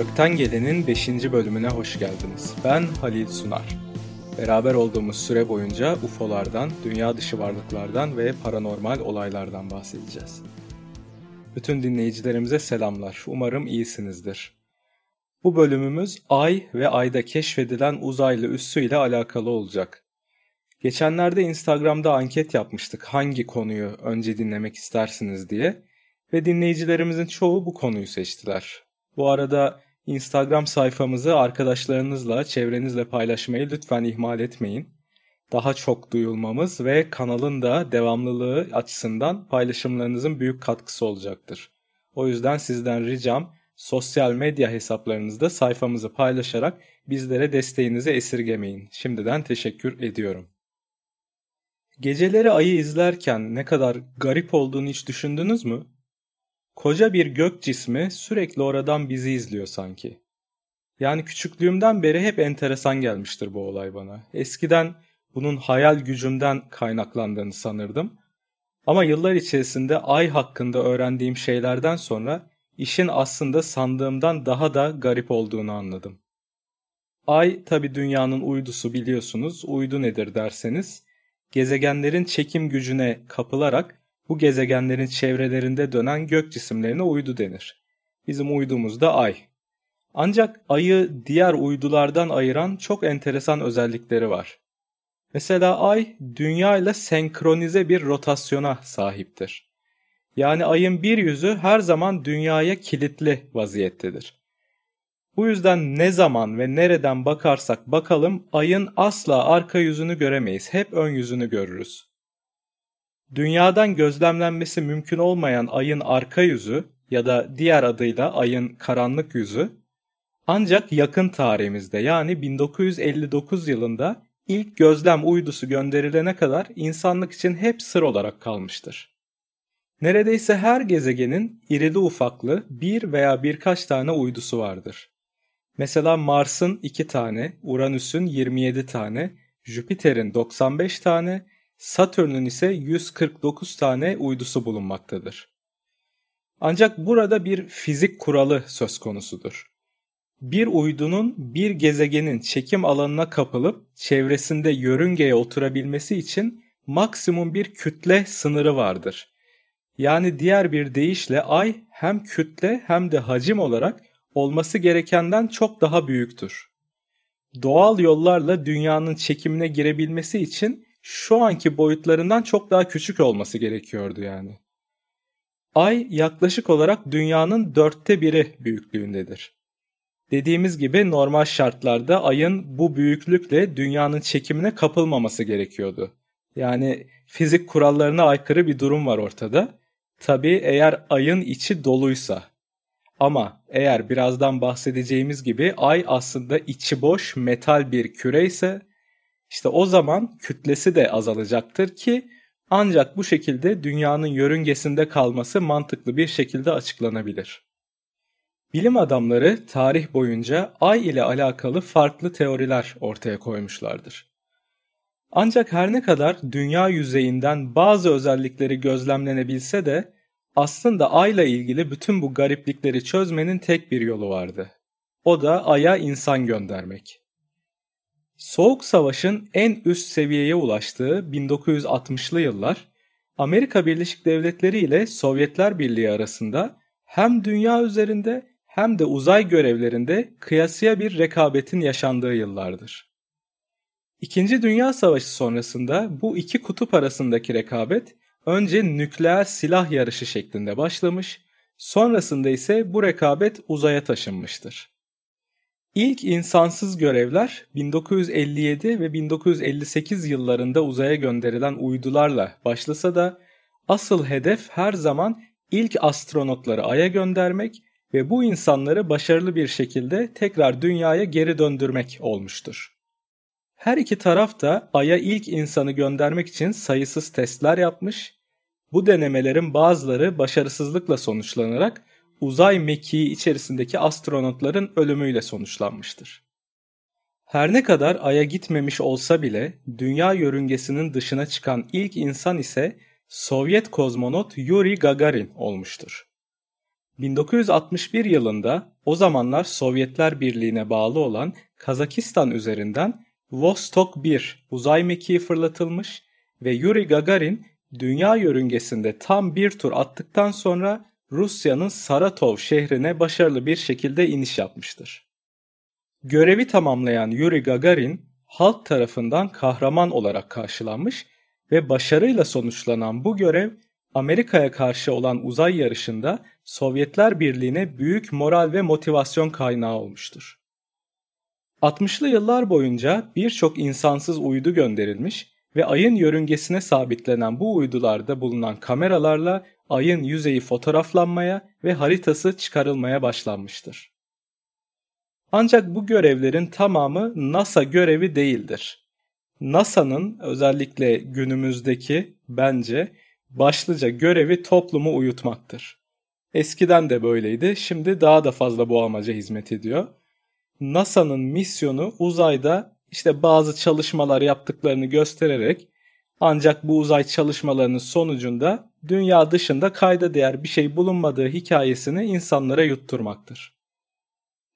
Gökten Gelen'in 5. bölümüne hoş geldiniz. Ben Halil Sunar. Beraber olduğumuz süre boyunca UFO'lardan, dünya dışı varlıklardan ve paranormal olaylardan bahsedeceğiz. Bütün dinleyicilerimize selamlar. Umarım iyisinizdir. Bu bölümümüz Ay ve Ay'da keşfedilen uzaylı üssü ile alakalı olacak. Geçenlerde Instagram'da anket yapmıştık hangi konuyu önce dinlemek istersiniz diye ve dinleyicilerimizin çoğu bu konuyu seçtiler. Bu arada Instagram sayfamızı arkadaşlarınızla, çevrenizle paylaşmayı lütfen ihmal etmeyin. Daha çok duyulmamız ve kanalın da devamlılığı açısından paylaşımlarınızın büyük katkısı olacaktır. O yüzden sizden ricam sosyal medya hesaplarınızda sayfamızı paylaşarak bizlere desteğinizi esirgemeyin. Şimdiden teşekkür ediyorum. Geceleri ayı izlerken ne kadar garip olduğunu hiç düşündünüz mü? Koca bir gök cismi sürekli oradan bizi izliyor sanki. Yani küçüklüğümden beri hep enteresan gelmiştir bu olay bana. Eskiden bunun hayal gücümden kaynaklandığını sanırdım. Ama yıllar içerisinde ay hakkında öğrendiğim şeylerden sonra işin aslında sandığımdan daha da garip olduğunu anladım. Ay tabi dünyanın uydusu biliyorsunuz. Uydu nedir derseniz gezegenlerin çekim gücüne kapılarak bu gezegenlerin çevrelerinde dönen gök cisimlerine uydu denir. Bizim uydumuz da ay. Ancak ayı diğer uydulardan ayıran çok enteresan özellikleri var. Mesela ay dünya ile senkronize bir rotasyona sahiptir. Yani ayın bir yüzü her zaman dünyaya kilitli vaziyettedir. Bu yüzden ne zaman ve nereden bakarsak bakalım ayın asla arka yüzünü göremeyiz. Hep ön yüzünü görürüz. Dünyadan gözlemlenmesi mümkün olmayan ayın arka yüzü ya da diğer adıyla ayın karanlık yüzü ancak yakın tarihimizde yani 1959 yılında ilk gözlem uydusu gönderilene kadar insanlık için hep sır olarak kalmıştır. Neredeyse her gezegenin irili ufaklı bir veya birkaç tane uydusu vardır. Mesela Mars'ın 2 tane, Uranüs'ün 27 tane, Jüpiter'in 95 tane, Satürn'ün ise 149 tane uydusu bulunmaktadır. Ancak burada bir fizik kuralı söz konusudur. Bir uydunun bir gezegenin çekim alanına kapılıp çevresinde yörüngeye oturabilmesi için maksimum bir kütle sınırı vardır. Yani diğer bir deyişle ay hem kütle hem de hacim olarak olması gerekenden çok daha büyüktür. Doğal yollarla dünyanın çekimine girebilmesi için şu anki boyutlarından çok daha küçük olması gerekiyordu yani. Ay yaklaşık olarak dünyanın dörtte biri büyüklüğündedir. Dediğimiz gibi normal şartlarda ayın bu büyüklükle dünyanın çekimine kapılmaması gerekiyordu. Yani fizik kurallarına aykırı bir durum var ortada. Tabi eğer ayın içi doluysa. Ama eğer birazdan bahsedeceğimiz gibi ay aslında içi boş metal bir küre ise işte o zaman kütlesi de azalacaktır ki ancak bu şekilde dünyanın yörüngesinde kalması mantıklı bir şekilde açıklanabilir. Bilim adamları tarih boyunca ay ile alakalı farklı teoriler ortaya koymuşlardır. Ancak her ne kadar dünya yüzeyinden bazı özellikleri gözlemlenebilse de aslında ayla ilgili bütün bu gariplikleri çözmenin tek bir yolu vardı. O da aya insan göndermek. Soğuk Savaş'ın en üst seviyeye ulaştığı 1960'lı yıllar Amerika Birleşik Devletleri ile Sovyetler Birliği arasında hem dünya üzerinde hem de uzay görevlerinde kıyasıya bir rekabetin yaşandığı yıllardır. İkinci Dünya Savaşı sonrasında bu iki kutup arasındaki rekabet önce nükleer silah yarışı şeklinde başlamış, sonrasında ise bu rekabet uzaya taşınmıştır. İlk insansız görevler 1957 ve 1958 yıllarında uzaya gönderilen uydularla başlasa da asıl hedef her zaman ilk astronotları Ay'a göndermek ve bu insanları başarılı bir şekilde tekrar dünyaya geri döndürmek olmuştur. Her iki taraf da Ay'a ilk insanı göndermek için sayısız testler yapmış. Bu denemelerin bazıları başarısızlıkla sonuçlanarak uzay mekiği içerisindeki astronotların ölümüyle sonuçlanmıştır. Her ne kadar Ay'a gitmemiş olsa bile dünya yörüngesinin dışına çıkan ilk insan ise Sovyet kozmonot Yuri Gagarin olmuştur. 1961 yılında o zamanlar Sovyetler Birliği'ne bağlı olan Kazakistan üzerinden Vostok 1 uzay mekiği fırlatılmış ve Yuri Gagarin dünya yörüngesinde tam bir tur attıktan sonra Rusya'nın Saratov şehrine başarılı bir şekilde iniş yapmıştır. Görevi tamamlayan Yuri Gagarin halk tarafından kahraman olarak karşılanmış ve başarıyla sonuçlanan bu görev Amerika'ya karşı olan uzay yarışında Sovyetler Birliği'ne büyük moral ve motivasyon kaynağı olmuştur. 60'lı yıllar boyunca birçok insansız uydu gönderilmiş ve ayın yörüngesine sabitlenen bu uydularda bulunan kameralarla ayın yüzeyi fotoğraflanmaya ve haritası çıkarılmaya başlanmıştır. Ancak bu görevlerin tamamı NASA görevi değildir. NASA'nın özellikle günümüzdeki bence başlıca görevi toplumu uyutmaktır. Eskiden de böyleydi, şimdi daha da fazla bu amaca hizmet ediyor. NASA'nın misyonu uzayda işte bazı çalışmalar yaptıklarını göstererek ancak bu uzay çalışmalarının sonucunda dünya dışında kayda değer bir şey bulunmadığı hikayesini insanlara yutturmaktır.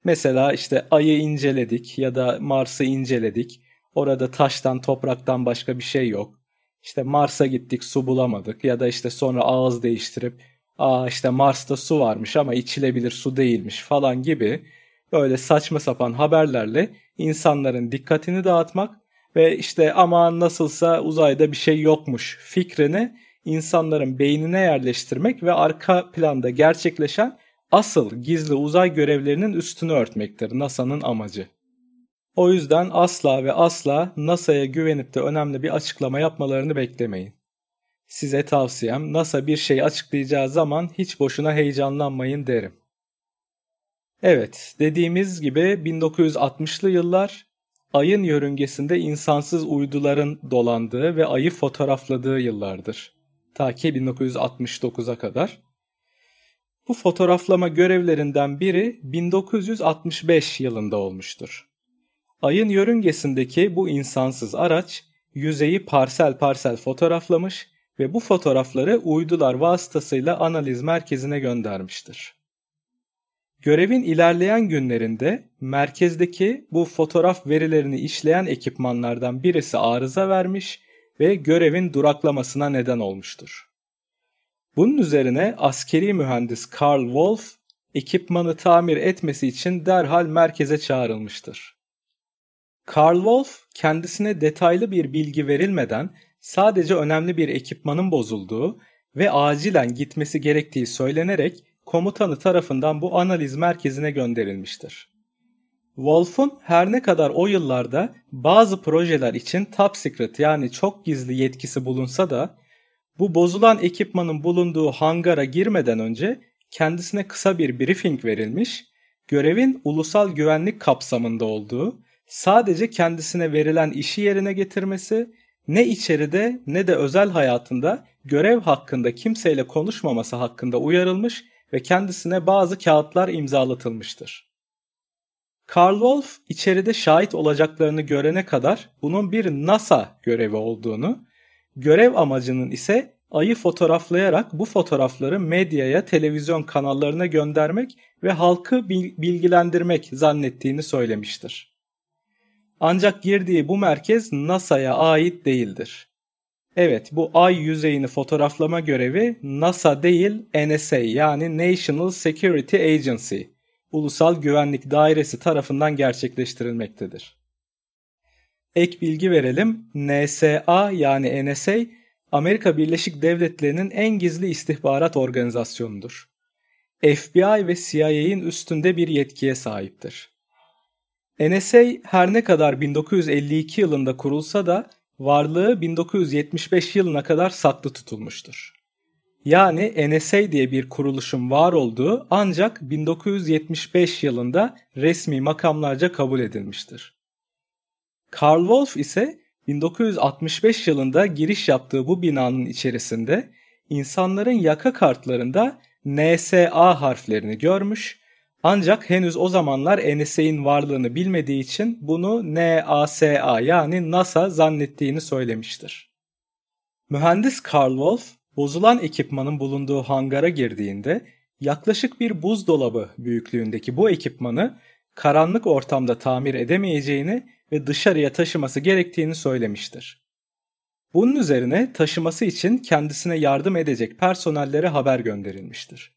Mesela işte ayı inceledik ya da Mars'ı inceledik. Orada taştan topraktan başka bir şey yok. İşte Mars'a gittik su bulamadık ya da işte sonra ağız değiştirip aa işte Mars'ta su varmış ama içilebilir su değilmiş falan gibi böyle saçma sapan haberlerle insanların dikkatini dağıtmak ve işte ama nasılsa uzayda bir şey yokmuş fikrini insanların beynine yerleştirmek ve arka planda gerçekleşen asıl gizli uzay görevlerinin üstünü örtmektir NASA'nın amacı. O yüzden asla ve asla NASA'ya güvenip de önemli bir açıklama yapmalarını beklemeyin. Size tavsiyem NASA bir şey açıklayacağı zaman hiç boşuna heyecanlanmayın derim. Evet, dediğimiz gibi 1960'lı yıllar ayın yörüngesinde insansız uyduların dolandığı ve ayı fotoğrafladığı yıllardır. Ta ki 1969'a kadar. Bu fotoğraflama görevlerinden biri 1965 yılında olmuştur. Ayın yörüngesindeki bu insansız araç yüzeyi parsel parsel fotoğraflamış ve bu fotoğrafları uydular vasıtasıyla analiz merkezine göndermiştir. Görevin ilerleyen günlerinde merkezdeki bu fotoğraf verilerini işleyen ekipmanlardan birisi arıza vermiş ve görevin duraklamasına neden olmuştur. Bunun üzerine askeri mühendis Carl Wolf ekipmanı tamir etmesi için derhal merkeze çağrılmıştır. Carl Wolf kendisine detaylı bir bilgi verilmeden sadece önemli bir ekipmanın bozulduğu ve acilen gitmesi gerektiği söylenerek komutanı tarafından bu analiz merkezine gönderilmiştir. Wolf'un her ne kadar o yıllarda bazı projeler için top secret yani çok gizli yetkisi bulunsa da bu bozulan ekipmanın bulunduğu hangara girmeden önce kendisine kısa bir briefing verilmiş, görevin ulusal güvenlik kapsamında olduğu, sadece kendisine verilen işi yerine getirmesi, ne içeride ne de özel hayatında görev hakkında kimseyle konuşmaması hakkında uyarılmış ve kendisine bazı kağıtlar imzalatılmıştır. Karl Wolf içeride şahit olacaklarını görene kadar bunun bir NASA görevi olduğunu, görev amacının ise ayı fotoğraflayarak bu fotoğrafları medyaya, televizyon kanallarına göndermek ve halkı bilgilendirmek zannettiğini söylemiştir. Ancak girdiği bu merkez NASA'ya ait değildir. Evet bu ay yüzeyini fotoğraflama görevi NASA değil NSA yani National Security Agency, Ulusal Güvenlik Dairesi tarafından gerçekleştirilmektedir. Ek bilgi verelim. NSA yani NSA Amerika Birleşik Devletleri'nin en gizli istihbarat organizasyonudur. FBI ve CIA'in üstünde bir yetkiye sahiptir. NSA her ne kadar 1952 yılında kurulsa da varlığı 1975 yılına kadar saklı tutulmuştur. Yani NSA diye bir kuruluşun var olduğu ancak 1975 yılında resmi makamlarca kabul edilmiştir. Karl Wolf ise 1965 yılında giriş yaptığı bu binanın içerisinde insanların yaka kartlarında NSA harflerini görmüş ancak henüz o zamanlar NSA'in varlığını bilmediği için bunu NASA yani NASA zannettiğini söylemiştir. Mühendis Carl Wolf bozulan ekipmanın bulunduğu hangara girdiğinde yaklaşık bir buzdolabı büyüklüğündeki bu ekipmanı karanlık ortamda tamir edemeyeceğini ve dışarıya taşıması gerektiğini söylemiştir. Bunun üzerine taşıması için kendisine yardım edecek personellere haber gönderilmiştir.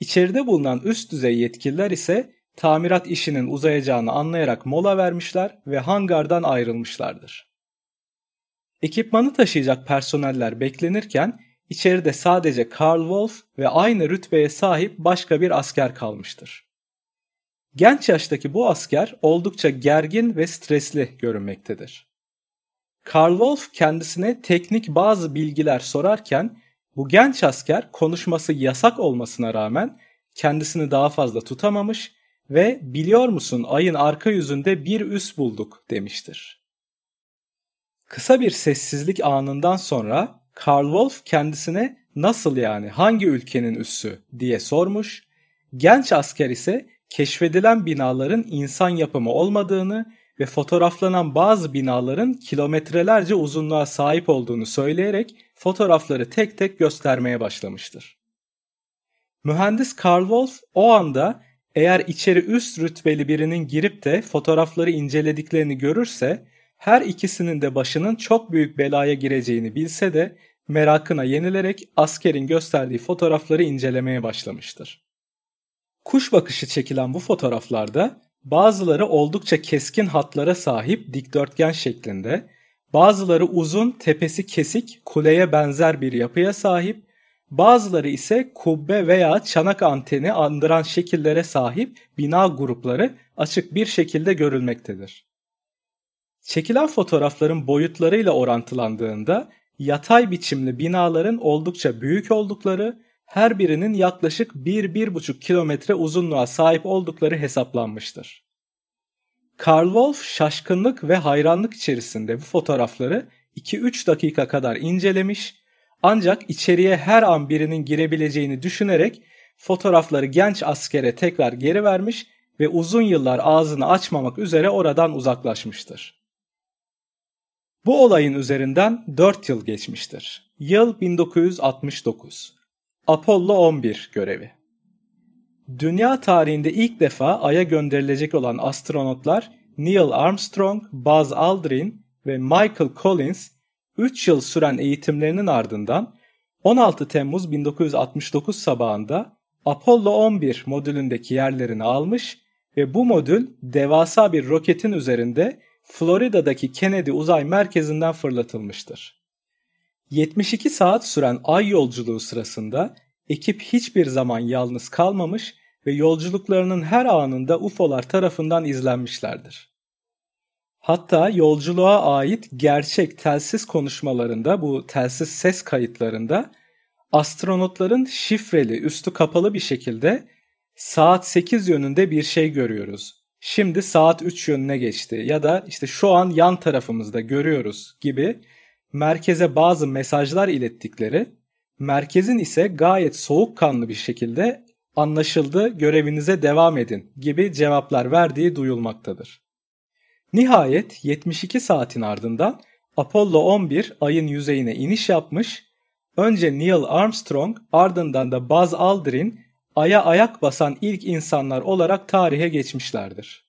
İçeride bulunan üst düzey yetkililer ise tamirat işinin uzayacağını anlayarak mola vermişler ve hangardan ayrılmışlardır. Ekipmanı taşıyacak personeller beklenirken içeride sadece Karl Wolf ve aynı rütbeye sahip başka bir asker kalmıştır. Genç yaştaki bu asker oldukça gergin ve stresli görünmektedir. Karl Wolf kendisine teknik bazı bilgiler sorarken bu genç asker konuşması yasak olmasına rağmen kendisini daha fazla tutamamış ve biliyor musun ayın arka yüzünde bir üs bulduk demiştir. Kısa bir sessizlik anından sonra Karl Wolf kendisine nasıl yani hangi ülkenin üssü diye sormuş. Genç asker ise keşfedilen binaların insan yapımı olmadığını ve fotoğraflanan bazı binaların kilometrelerce uzunluğa sahip olduğunu söyleyerek fotoğrafları tek tek göstermeye başlamıştır. Mühendis Karl Wolf o anda eğer içeri üst rütbeli birinin girip de fotoğrafları incelediklerini görürse her ikisinin de başının çok büyük belaya gireceğini bilse de merakına yenilerek askerin gösterdiği fotoğrafları incelemeye başlamıştır. Kuş bakışı çekilen bu fotoğraflarda bazıları oldukça keskin hatlara sahip dikdörtgen şeklinde, bazıları uzun, tepesi kesik, kuleye benzer bir yapıya sahip, bazıları ise kubbe veya çanak anteni andıran şekillere sahip bina grupları açık bir şekilde görülmektedir. Çekilen fotoğrafların boyutlarıyla orantılandığında yatay biçimli binaların oldukça büyük oldukları, her birinin yaklaşık 1-1,5 kilometre uzunluğa sahip oldukları hesaplanmıştır. Karl Wolf şaşkınlık ve hayranlık içerisinde bu fotoğrafları 2-3 dakika kadar incelemiş ancak içeriye her an birinin girebileceğini düşünerek fotoğrafları genç askere tekrar geri vermiş ve uzun yıllar ağzını açmamak üzere oradan uzaklaşmıştır. Bu olayın üzerinden 4 yıl geçmiştir. Yıl 1969. Apollo 11 görevi. Dünya tarihinde ilk defa Ay'a gönderilecek olan astronotlar Neil Armstrong, Buzz Aldrin ve Michael Collins 3 yıl süren eğitimlerinin ardından 16 Temmuz 1969 sabahında Apollo 11 modülündeki yerlerini almış ve bu modül devasa bir roketin üzerinde Florida'daki Kennedy Uzay Merkezi'nden fırlatılmıştır. 72 saat süren ay yolculuğu sırasında ekip hiçbir zaman yalnız kalmamış ve yolculuklarının her anında UFO'lar tarafından izlenmişlerdir. Hatta yolculuğa ait gerçek telsiz konuşmalarında bu telsiz ses kayıtlarında astronotların şifreli üstü kapalı bir şekilde saat 8 yönünde bir şey görüyoruz şimdi saat 3 yönüne geçti ya da işte şu an yan tarafımızda görüyoruz gibi merkeze bazı mesajlar ilettikleri, merkezin ise gayet soğukkanlı bir şekilde anlaşıldı görevinize devam edin gibi cevaplar verdiği duyulmaktadır. Nihayet 72 saatin ardından Apollo 11 ayın yüzeyine iniş yapmış, önce Neil Armstrong ardından da Buzz Aldrin aya ayak basan ilk insanlar olarak tarihe geçmişlerdir.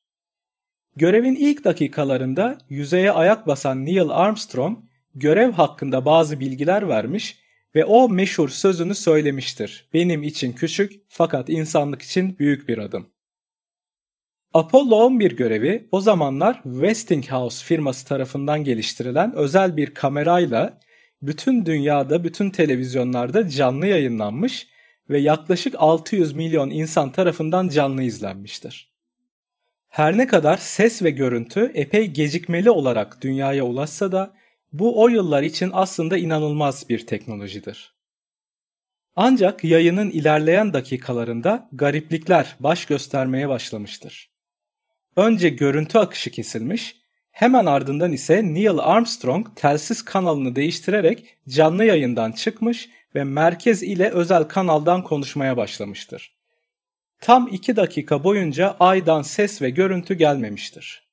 Görevin ilk dakikalarında yüzeye ayak basan Neil Armstrong görev hakkında bazı bilgiler vermiş ve o meşhur sözünü söylemiştir. Benim için küçük fakat insanlık için büyük bir adım. Apollo 11 görevi o zamanlar Westinghouse firması tarafından geliştirilen özel bir kamerayla bütün dünyada bütün televizyonlarda canlı yayınlanmış ve yaklaşık 600 milyon insan tarafından canlı izlenmiştir. Her ne kadar ses ve görüntü epey gecikmeli olarak dünyaya ulaşsa da bu o yıllar için aslında inanılmaz bir teknolojidir. Ancak yayının ilerleyen dakikalarında gariplikler baş göstermeye başlamıştır. Önce görüntü akışı kesilmiş, hemen ardından ise Neil Armstrong telsiz kanalını değiştirerek canlı yayından çıkmış ve merkez ile özel kanaldan konuşmaya başlamıştır. Tam 2 dakika boyunca aydan ses ve görüntü gelmemiştir.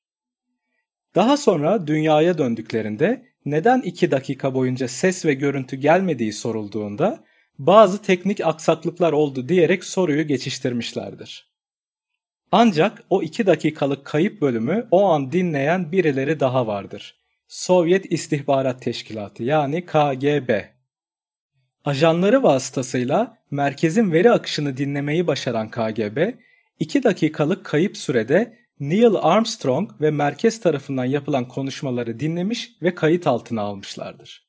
Daha sonra dünyaya döndüklerinde neden 2 dakika boyunca ses ve görüntü gelmediği sorulduğunda bazı teknik aksaklıklar oldu diyerek soruyu geçiştirmişlerdir. Ancak o iki dakikalık kayıp bölümü o an dinleyen birileri daha vardır. Sovyet İstihbarat Teşkilatı yani KGB. Ajanları vasıtasıyla merkezin veri akışını dinlemeyi başaran KGB, 2 dakikalık kayıp sürede Neil Armstrong ve merkez tarafından yapılan konuşmaları dinlemiş ve kayıt altına almışlardır.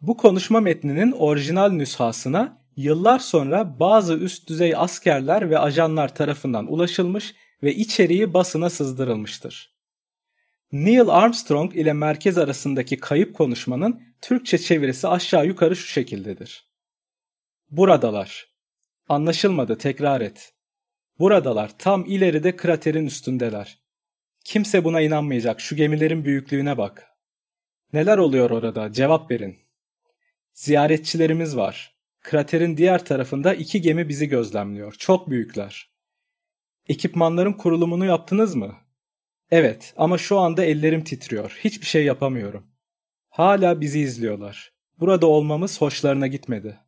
Bu konuşma metninin orijinal nüshasına yıllar sonra bazı üst düzey askerler ve ajanlar tarafından ulaşılmış ve içeriği basına sızdırılmıştır. Neil Armstrong ile merkez arasındaki kayıp konuşmanın Türkçe çevirisi aşağı yukarı şu şekildedir. Buradalar. Anlaşılmadı tekrar et. Buradalar tam ileride kraterin üstündeler. Kimse buna inanmayacak şu gemilerin büyüklüğüne bak. Neler oluyor orada cevap verin. Ziyaretçilerimiz var. Kraterin diğer tarafında iki gemi bizi gözlemliyor. Çok büyükler. Ekipmanların kurulumunu yaptınız mı? Evet ama şu anda ellerim titriyor. Hiçbir şey yapamıyorum. Hala bizi izliyorlar. Burada olmamız hoşlarına gitmedi.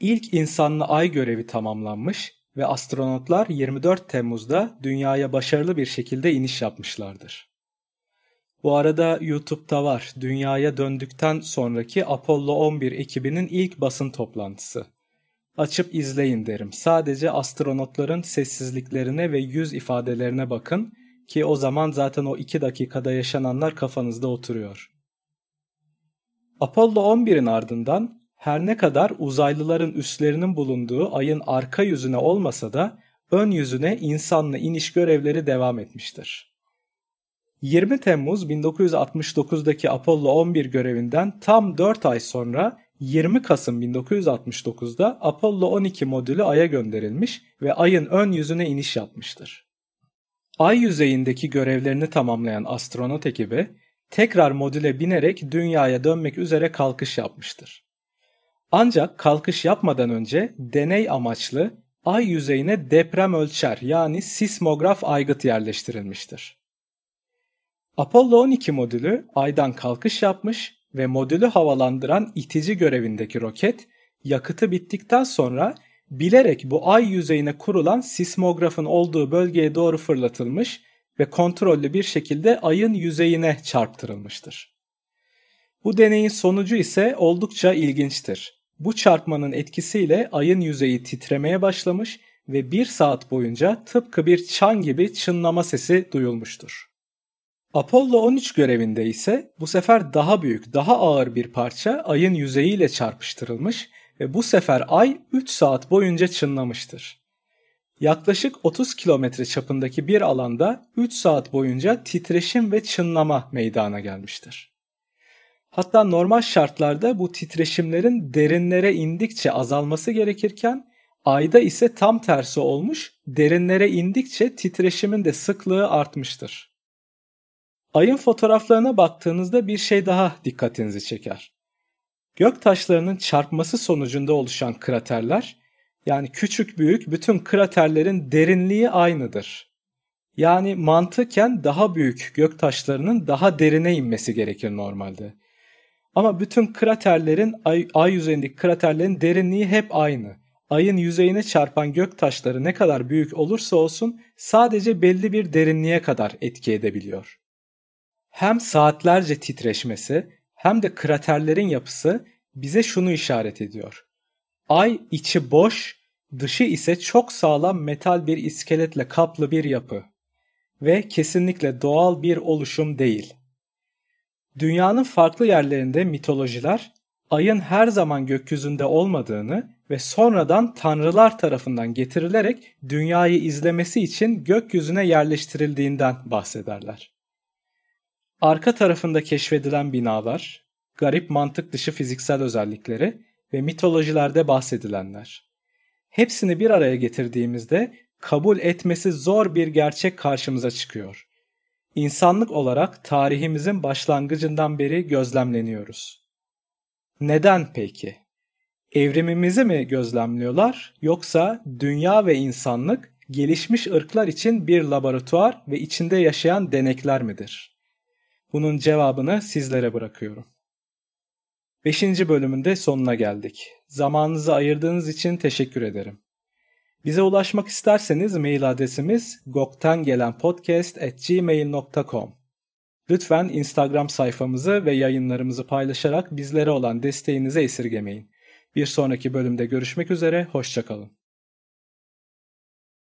İlk insanlı ay görevi tamamlanmış ve astronotlar 24 Temmuz'da dünyaya başarılı bir şekilde iniş yapmışlardır. Bu arada YouTube'da var. Dünyaya döndükten sonraki Apollo 11 ekibinin ilk basın toplantısı. Açıp izleyin derim. Sadece astronotların sessizliklerine ve yüz ifadelerine bakın ki o zaman zaten o 2 dakikada yaşananlar kafanızda oturuyor. Apollo 11'in ardından her ne kadar uzaylıların üslerinin bulunduğu ayın arka yüzüne olmasa da ön yüzüne insanlı iniş görevleri devam etmiştir. 20 Temmuz 1969'daki Apollo 11 görevinden tam 4 ay sonra 20 Kasım 1969'da Apollo 12 modülü Ay'a gönderilmiş ve Ay'ın ön yüzüne iniş yapmıştır. Ay yüzeyindeki görevlerini tamamlayan astronot ekibi tekrar modüle binerek dünyaya dönmek üzere kalkış yapmıştır. Ancak kalkış yapmadan önce deney amaçlı ay yüzeyine deprem ölçer yani sismograf aygıt yerleştirilmiştir. Apollo 12 modülü aydan kalkış yapmış ve modülü havalandıran itici görevindeki roket yakıtı bittikten sonra bilerek bu ay yüzeyine kurulan sismografın olduğu bölgeye doğru fırlatılmış ve kontrollü bir şekilde ayın yüzeyine çarptırılmıştır. Bu deneyin sonucu ise oldukça ilginçtir. Bu çarpmanın etkisiyle ayın yüzeyi titremeye başlamış ve bir saat boyunca tıpkı bir çan gibi çınlama sesi duyulmuştur. Apollo 13 görevinde ise bu sefer daha büyük, daha ağır bir parça ayın yüzeyiyle çarpıştırılmış ve bu sefer ay 3 saat boyunca çınlamıştır. Yaklaşık 30 kilometre çapındaki bir alanda 3 saat boyunca titreşim ve çınlama meydana gelmiştir. Hatta normal şartlarda bu titreşimlerin derinlere indikçe azalması gerekirken ayda ise tam tersi olmuş, derinlere indikçe titreşimin de sıklığı artmıştır. Ayın fotoğraflarına baktığınızda bir şey daha dikkatinizi çeker. Gök taşlarının çarpması sonucunda oluşan kraterler, yani küçük büyük bütün kraterlerin derinliği aynıdır. Yani mantıken daha büyük gök taşlarının daha derine inmesi gerekir normalde. Ama bütün kraterlerin ay, ay yüzeyindeki kraterlerin derinliği hep aynı. Ayın yüzeyine çarpan gök taşları ne kadar büyük olursa olsun sadece belli bir derinliğe kadar etki edebiliyor. Hem saatlerce titreşmesi hem de kraterlerin yapısı bize şunu işaret ediyor. Ay içi boş, dışı ise çok sağlam metal bir iskeletle kaplı bir yapı ve kesinlikle doğal bir oluşum değil. Dünyanın farklı yerlerinde mitolojiler ayın her zaman gökyüzünde olmadığını ve sonradan tanrılar tarafından getirilerek dünyayı izlemesi için gökyüzüne yerleştirildiğinden bahsederler. Arka tarafında keşfedilen binalar, garip mantık dışı fiziksel özellikleri ve mitolojilerde bahsedilenler. Hepsini bir araya getirdiğimizde kabul etmesi zor bir gerçek karşımıza çıkıyor. İnsanlık olarak tarihimizin başlangıcından beri gözlemleniyoruz. Neden peki? Evrimimizi mi gözlemliyorlar yoksa dünya ve insanlık gelişmiş ırklar için bir laboratuvar ve içinde yaşayan denekler midir? Bunun cevabını sizlere bırakıyorum. 5. bölümün de sonuna geldik. Zamanınızı ayırdığınız için teşekkür ederim. Bize ulaşmak isterseniz mail adresimiz goktangelenpodcast@gmail.com. Lütfen Instagram sayfamızı ve yayınlarımızı paylaşarak bizlere olan desteğinizi esirgemeyin. Bir sonraki bölümde görüşmek üzere, hoşçakalın.